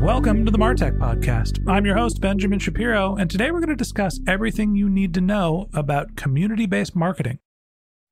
Welcome to the Martech Podcast. I'm your host, Benjamin Shapiro, and today we're going to discuss everything you need to know about community based marketing.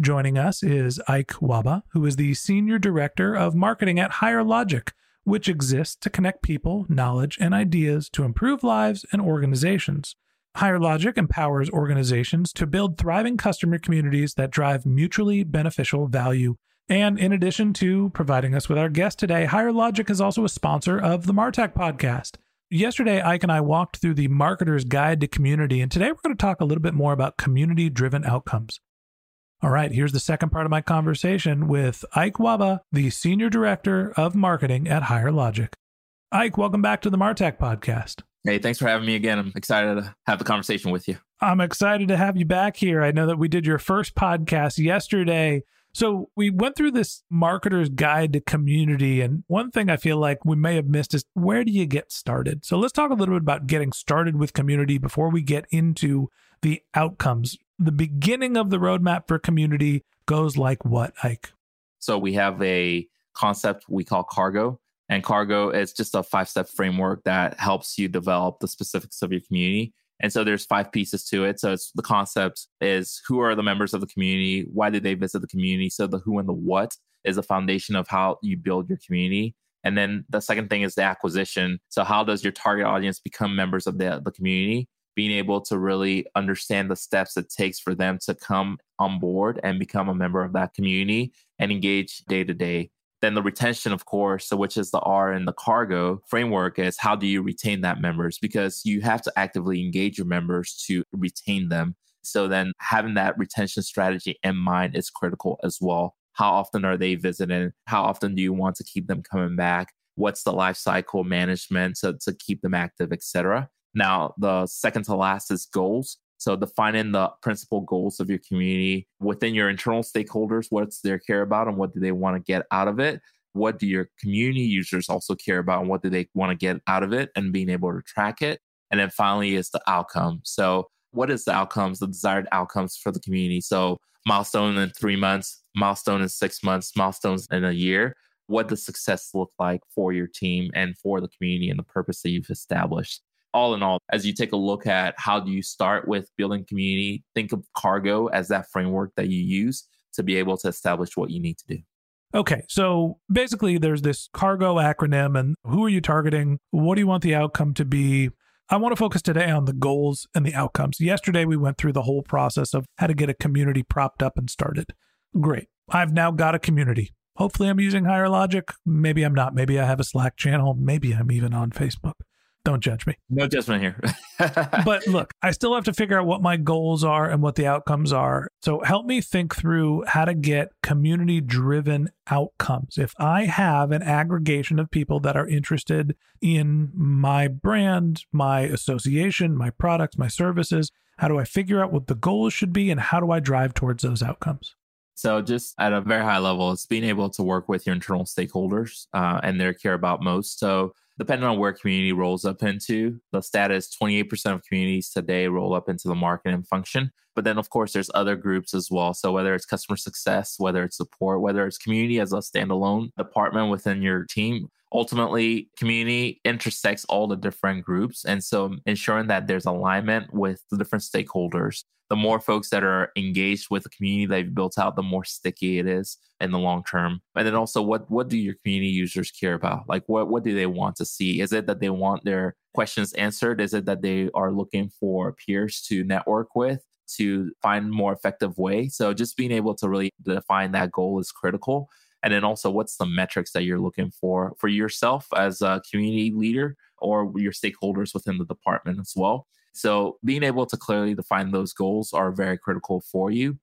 Joining us is Ike Nwabah, who is the Senior Director of Marketing at Higher Logic, which exists to connect people, knowledge, and ideas to improve lives and organizations. Higher Logic empowers organizations to build thriving customer communities that drive mutually beneficial value and in addition to providing us with our guest today, Higher Logic is also a sponsor of the Martech podcast. Yesterday, Ike and I walked through the Marketer's Guide to Community, and today we're going to talk a little bit more about community driven outcomes. All right, here's the second part of my conversation with Ike Nwabah, the Senior Director of Marketing at Higher Logic. Ike, welcome back to the Martech podcast. Hey, thanks for having me again. I'm excited to have the conversation with you. I'm excited to have you back here. I know that we did your first podcast yesterday so we went through this marketer's guide to community. And one thing I feel like we may have missed is where do you get started? So let's talk a little bit about getting started with community before we get into the outcomes. The beginning of the roadmap for community goes like what, Ike? So we have a concept we call cargo. And cargo is just a five step framework that helps you develop the specifics of your community. And so there's five pieces to it. So it's the concept is who are the members of the community? Why did they visit the community? So the who and the what is the foundation of how you build your community. And then the second thing is the acquisition. So how does your target audience become members of the, the community? Being able to really understand the steps it takes for them to come on board and become a member of that community and engage day to day. Then the retention, of course, which is the R in the cargo framework, is how do you retain that members? Because you have to actively engage your members to retain them. So then having that retention strategy in mind is critical as well. How often are they visiting? How often do you want to keep them coming back? What's the life cycle management to, to keep them active, etc. Now, the second to last is goals. So defining the principal goals of your community within your internal stakeholders, what's their care about and what do they want to get out of it? What do your community users also care about and what do they want to get out of it and being able to track it? And then finally is the outcome. So what is the outcomes, the desired outcomes for the community? So milestone in three months, milestone in six months, milestones in a year. What does success look like for your team and for the community and the purpose that you've established? All in all, as you take a look at how do you start with building community, think of cargo as that framework that you use to be able to establish what you need to do. Okay, so basically there's this cargo acronym, and who are you targeting? What do you want the outcome to be? I want to focus today on the goals and the outcomes. Yesterday, we went through the whole process of how to get a community propped up and started. Great. I've now got a community. Hopefully, I'm using Higher Logic. Maybe I'm not. Maybe I have a Slack channel. Maybe I'm even on Facebook. Don't judge me. No judgment here. but look, I still have to figure out what my goals are and what the outcomes are. So help me think through how to get community driven outcomes. If I have an aggregation of people that are interested in my brand, my association, my products, my services, how do I figure out what the goals should be and how do I drive towards those outcomes? So, just at a very high level, it's being able to work with your internal stakeholders uh, and their care about most. So, depending on where community rolls up into, the stat is 28% of communities today roll up into the marketing function. But then, of course, there's other groups as well. So whether it's customer success, whether it's support, whether it's community as a standalone department within your team, ultimately community intersects all the different groups. And so ensuring that there's alignment with the different stakeholders the more folks that are engaged with the community that you've built out the more sticky it is in the long term. And then also what what do your community users care about? Like what what do they want to see? Is it that they want their questions answered? Is it that they are looking for peers to network with to find more effective way so just being able to really define that goal is critical and then also, what's the metrics that you're looking for for yourself as a community leader or your stakeholders within the department as well? So, being able to clearly define those goals are very critical for you.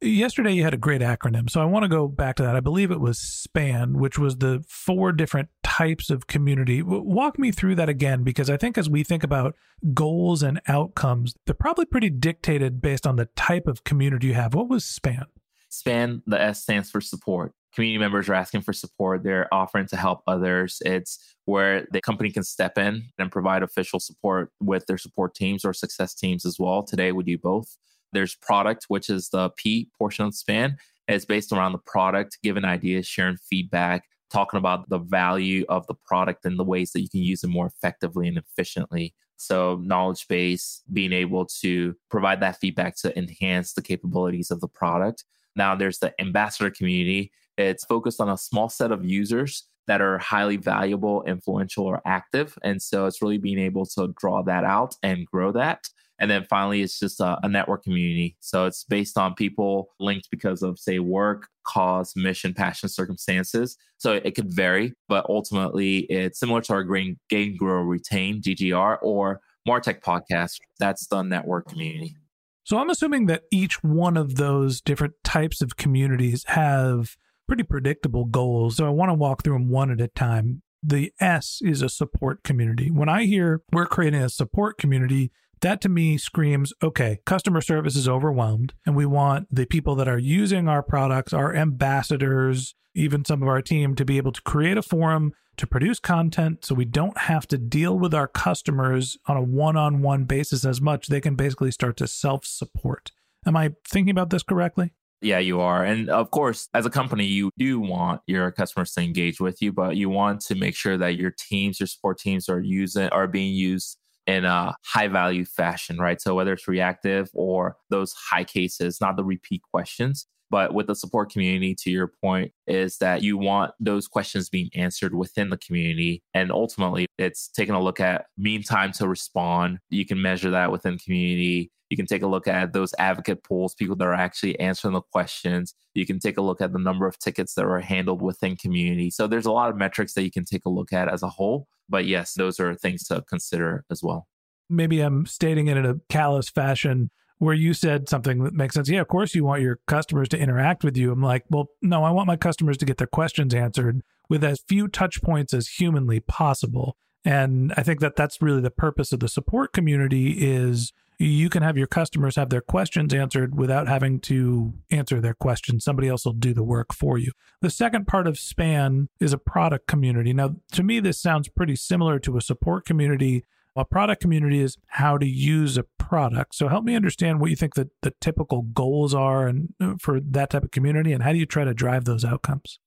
Yesterday, you had a great acronym. So, I want to go back to that. I believe it was SPAN, which was the four different types of community. Walk me through that again, because I think as we think about goals and outcomes, they're probably pretty dictated based on the type of community you have. What was SPAN? SPAN, the S stands for support community members are asking for support. They're offering to help others. It's where the company can step in and provide official support with their support teams or success teams as well. Today, we do both. There's product, which is the P portion of span. It's based around the product, giving ideas, sharing feedback, talking about the value of the product and the ways that you can use it more effectively and efficiently. So, knowledge base, being able to provide that feedback to enhance the capabilities of the product. Now, there's the ambassador community it's focused on a small set of users that are highly valuable, influential, or active. And so it's really being able to draw that out and grow that. And then finally, it's just a, a, network community. So it's based on people linked because of, say, work, cause, mission, passion, circumstances. So it could vary, but ultimately, it's similar to our Gain, Gain Grow, Retain, GGR, or Martech podcast. That's the network community. So I'm assuming that each one of those different types of communities have pretty predictable goals. So I want to walk through them one at a time. The S is a support community. When I hear we're creating a support community, that to me screams okay, customer service is overwhelmed, and we want the people that are using our products, our ambassadors, even some of our team to be able to create a forum to produce content so we don't have to deal with our customers on a one on one basis as much. They can basically start to self support. Am I thinking about this correctly? Yeah, you are. And of course, as a company, you do want your customers to engage with you, but you want to make sure that your teams, your support teams are using are being used in a high value fashion, right? So whether it's reactive or those high cases, not the repeat questions. But with the support community, to your point, is that you want those questions being answered within the community. And ultimately, it's taking a look at mean time to respond. You can measure that within community. You can take a look at those advocate pools, people that are actually answering the questions. You can take a look at the number of tickets that are handled within community. So there's a lot of metrics that you can take a look at as a whole. But yes, those are things to consider as well. Maybe I'm stating it in a callous fashion where you said something that makes sense. Yeah, of course you want your customers to interact with you. I'm like, well, no, I want my customers to get their questions answered with as few touch points as humanly possible. And I think that that's really the purpose of the support community is you can have your customers have their questions answered without having to answer their questions. Somebody else will do the work for you. The second part of SPAN is a product community. Now, to me, this sounds pretty similar to a support community. A product community is how to use a product. So help me understand what you think that the typical goals are and uh, for that type of community and how do you try to drive those outcomes?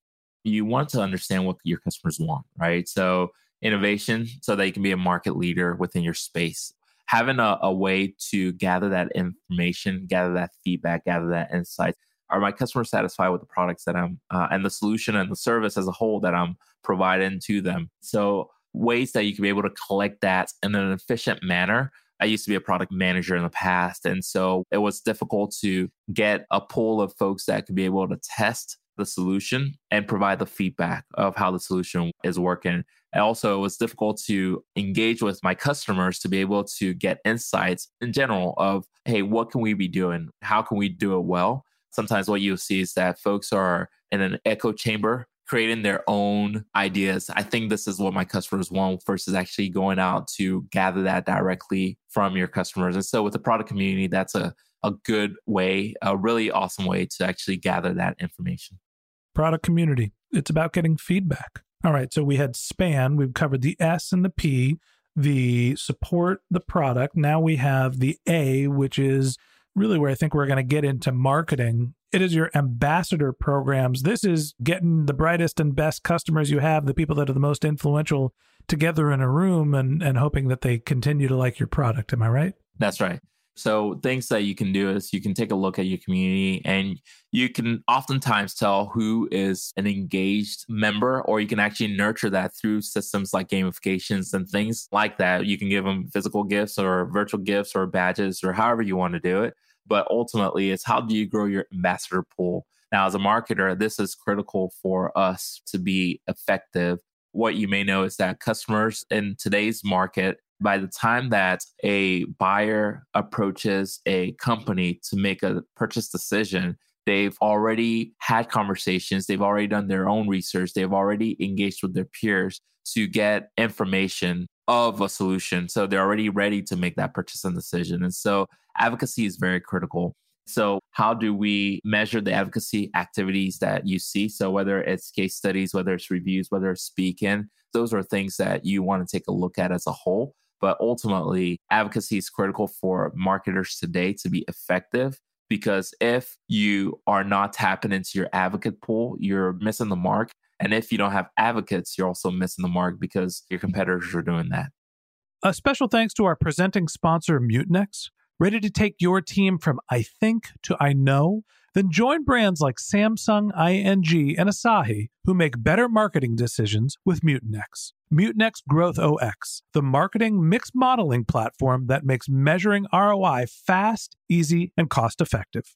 You want to understand what your customers want, right? So innovation so that you can be a market leader within your space having a, a way to gather that information, gather that feedback, gather that insight. Are my customers satisfied with the products that I'm uh, and the solution and the service as a whole that I'm providing to them? So ways that you can be able to collect that in an efficient manner. I used to be a product manager in the past. And so it was difficult to get a pool of folks that could be able to test the solution and provide the feedback of how the solution is working. And also, it was difficult to engage with my customers to be able to get insights in general of, hey, what can we be doing? How can we do it well? Sometimes what you'll see is that folks are in an echo chamber creating their own ideas. I think this is what my customers want versus actually going out to gather that directly from your customers. And so with the product community, that's a, a good way, a really awesome way to actually gather that information product community. It's about getting feedback. All right. So we had span, we've covered the S and the P, the support the product. Now we have the A, which is really where I think we're going to get into marketing. It is your ambassador programs. This is getting the brightest and best customers you have, the people that are the most influential together in a room and, and hoping that they continue to like your product. Am I right? That's right. So things that you can do is you can take a look at your community and you can oftentimes tell who is an engaged member or you can actually nurture that through systems like gamifications and things like that. You can give them physical gifts or virtual gifts or badges or however you want to do it. But ultimately, it's how do you grow your ambassador pool? Now, as a marketer, this is critical for us to be effective. What you may know is that customers in today's market by the time that a buyer approaches a company to make a purchase decision, they've already had conversations, they've already done their own research, they've already engaged with their peers to get information of a solution. So they're already ready to make that purchase and decision. And so advocacy is very critical. So, how do we measure the advocacy activities that you see? So, whether it's case studies, whether it's reviews, whether it's speaking, those are things that you want to take a look at as a whole. But ultimately, advocacy is critical for marketers today to be effective because if you are not tapping into your advocate pool, you're missing the mark. And if you don't have advocates, you're also missing the mark because your competitors are doing that. A special thanks to our presenting sponsor, Mutinex. Ready to take your team from I think to I know? Then join brands like Samsung, ING, and Asahi who make better marketing decisions with Mutinex. Mutinex Growth OX, the marketing mix modeling platform that makes measuring ROI fast, easy, and cost effective.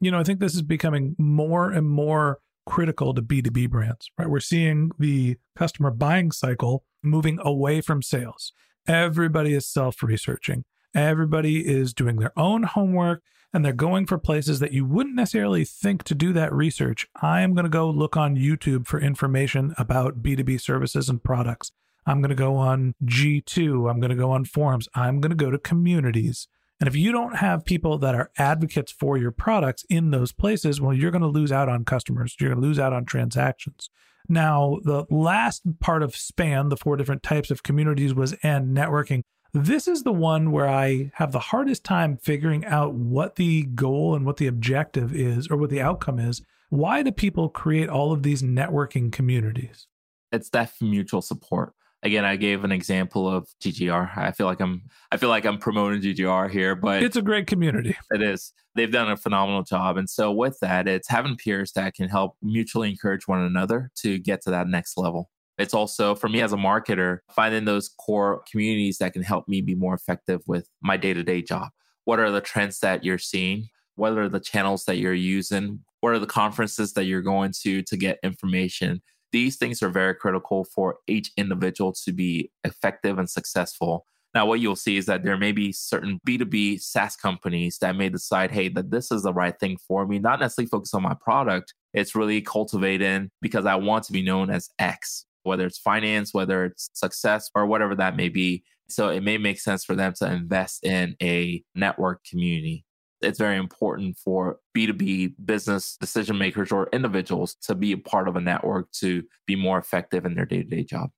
You know, I think this is becoming more and more critical to B2B brands, right? We're seeing the customer buying cycle moving away from sales. Everybody is self researching, everybody is doing their own homework, and they're going for places that you wouldn't necessarily think to do that research. I am going to go look on YouTube for information about B2B services and products. I'm going to go on G2. I'm going to go on forums. I'm going to go to communities. And if you don't have people that are advocates for your products in those places, well, you're going to lose out on customers. You're going to lose out on transactions. Now, the last part of SPAN, the four different types of communities, was N networking. This is the one where I have the hardest time figuring out what the goal and what the objective is or what the outcome is. Why do people create all of these networking communities? It's that mutual support again i gave an example of ggr i feel like i'm i feel like i'm promoting ggr here but it's a great community. It is. They've done a phenomenal job. And so with that it's having peers that can help mutually encourage one another to get to that next level. It's also for me as a marketer finding those core communities that can help me be more effective with my day-to-day job. What are the trends that you're seeing? What are the channels that you're using? What are the conferences that you're going to to get information these things are very critical for each individual to be effective and successful. Now, what you'll see is that there may be certain B2B SaaS companies that may decide, hey, that this is the right thing for me, not necessarily focus on my product. It's really cultivating because I want to be known as X, whether it's finance, whether it's success, or whatever that may be. So it may make sense for them to invest in a network community. It's very important for B2B business decision makers or individuals to be a part of a network to be more effective in their day to day job.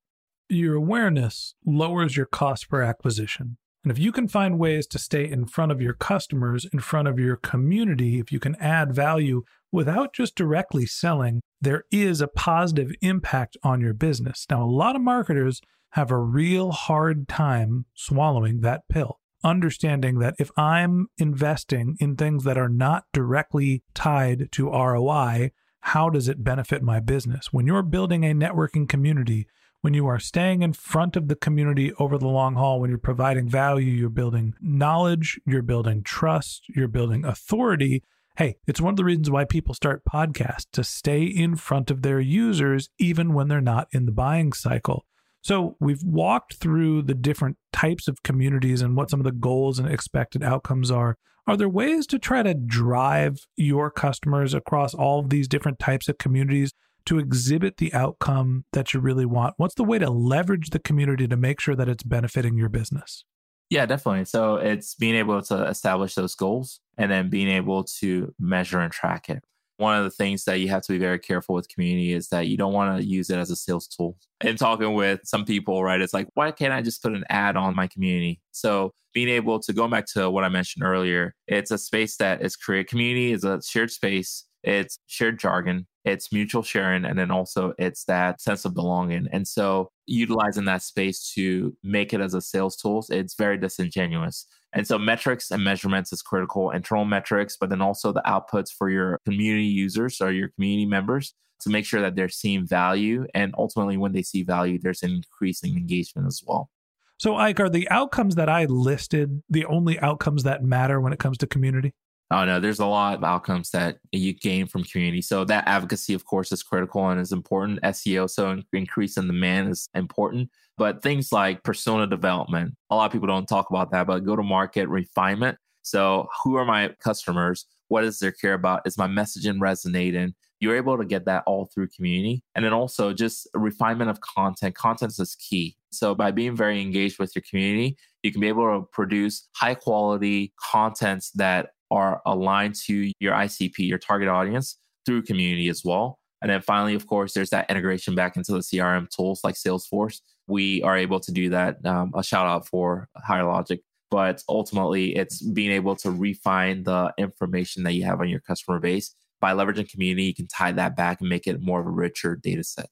Your awareness lowers your cost per acquisition. And if you can find ways to stay in front of your customers, in front of your community, if you can add value without just directly selling, there is a positive impact on your business. Now, a lot of marketers have a real hard time swallowing that pill, understanding that if I'm investing in things that are not directly tied to ROI, how does it benefit my business? When you're building a networking community, when you are staying in front of the community over the long haul, when you're providing value, you're building knowledge, you're building trust, you're building authority. Hey, it's one of the reasons why people start podcasts to stay in front of their users, even when they're not in the buying cycle. So, we've walked through the different types of communities and what some of the goals and expected outcomes are. Are there ways to try to drive your customers across all of these different types of communities to exhibit the outcome that you really want? What's the way to leverage the community to make sure that it's benefiting your business? Yeah, definitely. So it's being able to establish those goals and then being able to measure and track it. One of the things that you have to be very careful with community is that you don't want to use it as a sales tool. And talking with some people, right, it's like, why can't I just put an ad on my community? So being able to go back to what I mentioned earlier, it's a space that is created. Community is a shared space. It's shared jargon it's mutual sharing and then also it's that sense of belonging and so utilizing that space to make it as a sales tool it's very disingenuous and so metrics and measurements is critical internal metrics but then also the outputs for your community users or your community members to make sure that they're seeing value. And ultimately when they see value there's an increasing engagement as well. So ike are the outcomes that i listed the only outcomes that matter when it comes to community Oh no, there's a lot of outcomes that you gain from community. So that advocacy, of course, is critical and is important. SEO, so increase in demand is important. But things like persona development, a lot of people don't talk about that, but go to market refinement. So who are my customers? What is their care about? Is my messaging resonating? You're able to get that all through community. And then also just refinement of content. Content is key. So by being very engaged with your community, you can be able to produce high quality contents that are aligned to your ICP, your target audience, through community as well. And then finally, of course, there's that integration back into the CRM tools like Salesforce. We are able to do that. Um, a shout out for Higher Logic. But ultimately, it's being able to refine the information that you have on your customer base. By leveraging community, you can tie that back and make it more of a richer data set.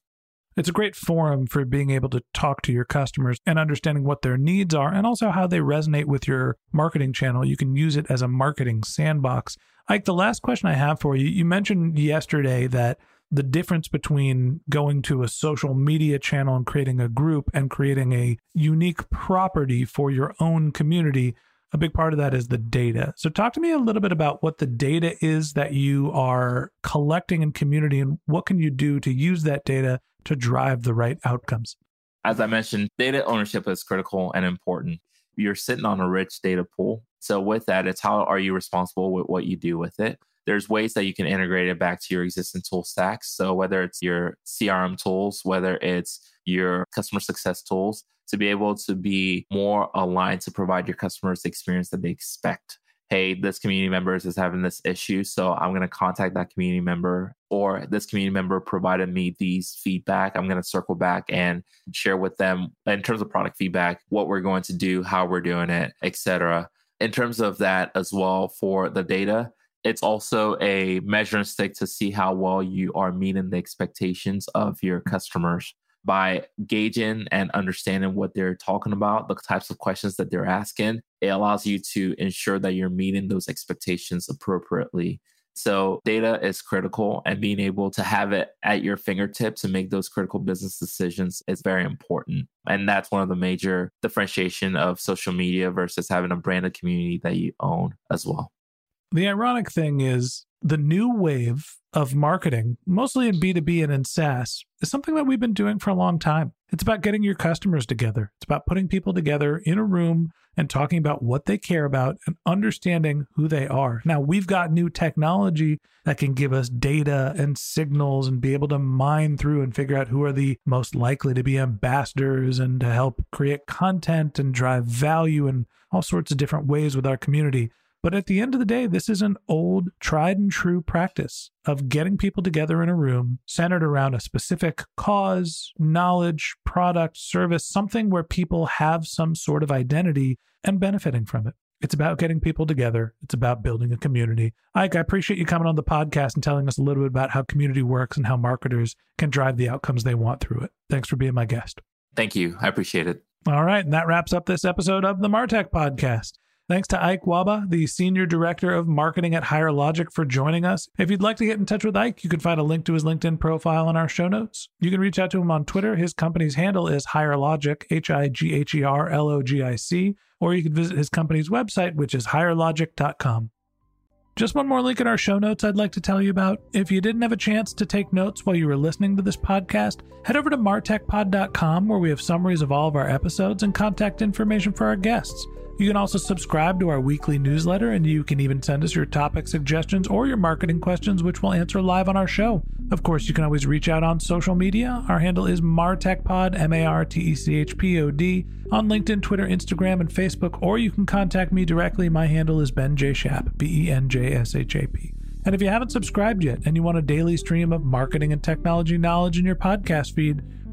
It's a great forum for being able to talk to your customers and understanding what their needs are and also how they resonate with your marketing channel. You can use it as a marketing sandbox. Ike, the last question I have for you you mentioned yesterday that the difference between going to a social media channel and creating a group and creating a unique property for your own community a big part of that is the data. So, talk to me a little bit about what the data is that you are collecting in community and what can you do to use that data to drive the right outcomes? As I mentioned, data ownership is critical and important. You're sitting on a rich data pool. So, with that, it's how are you responsible with what you do with it? There's ways that you can integrate it back to your existing tool stacks. So, whether it's your CRM tools, whether it's your customer success tools, to be able to be more aligned to provide your customers the experience that they expect hey, this community member is having this issue. So I'm going to contact that community member, or this community member provided me these feedback. I'm going to circle back and share with them in terms of product feedback, what we're going to do, how we're doing it, etc. In terms of that as well for the data, it's also a measuring stick to see how well you are meeting the expectations of your customers by gauging and understanding what they're talking about, the types of questions that they're asking, it allows you to ensure that you're meeting those expectations appropriately. So, data is critical, and being able to have it at your fingertips to make those critical business decisions is very important. And that's one of the major differentiation of social media versus having a branded community that you own as well. The ironic thing is, The new wave of marketing, mostly in B2B and in SaaS, is something that we've been doing for a long time. It's about getting your customers together. It's about putting people together in a room and talking about what they care about and understanding who they are. Now, we've got new technology that can give us data and signals and be able to mine through and figure out who are the most likely to be ambassadors and to help create content and drive value in all sorts of different ways with our community. But at the end of the day, this is an old, tried and true practice of getting people together in a room centered around a specific cause, knowledge, product, service, something where people have some sort of identity and benefiting from it. It's about getting people together. It's about building a community. Ike, I appreciate you coming on the podcast and telling us a little bit about how community works and how marketers can drive the outcomes they want through it. Thanks for being my guest. Thank you. I appreciate it. All right. And that wraps up this episode of the Martech podcast. Thanks to Ike Nwabah, the Senior Director of Marketing at Higher Logic, for joining us. If you'd like to get in touch with Ike, you can find a link to his LinkedIn profile in our show notes. You can reach out to him on Twitter. His company's handle is Higher Logic, H I G H E R L O G I C, or you can visit his company's website, which is higherlogic.com. Just one more link in our show notes I'd like to tell you about. If you didn't have a chance to take notes while you were listening to this podcast, head over to martechpod.com where we have summaries of all of our episodes and contact information for our guests. You can also subscribe to our weekly newsletter, and you can even send us your topic suggestions or your marketing questions, which we'll answer live on our show. Of course, you can always reach out on social media. Our handle is MarTechPod, M A R T E C H P O D, on LinkedIn, Twitter, Instagram, and Facebook, or you can contact me directly. My handle is Ben J. Shap, B E N J S H A P. And if you haven't subscribed yet and you want a daily stream of marketing and technology knowledge in your podcast feed,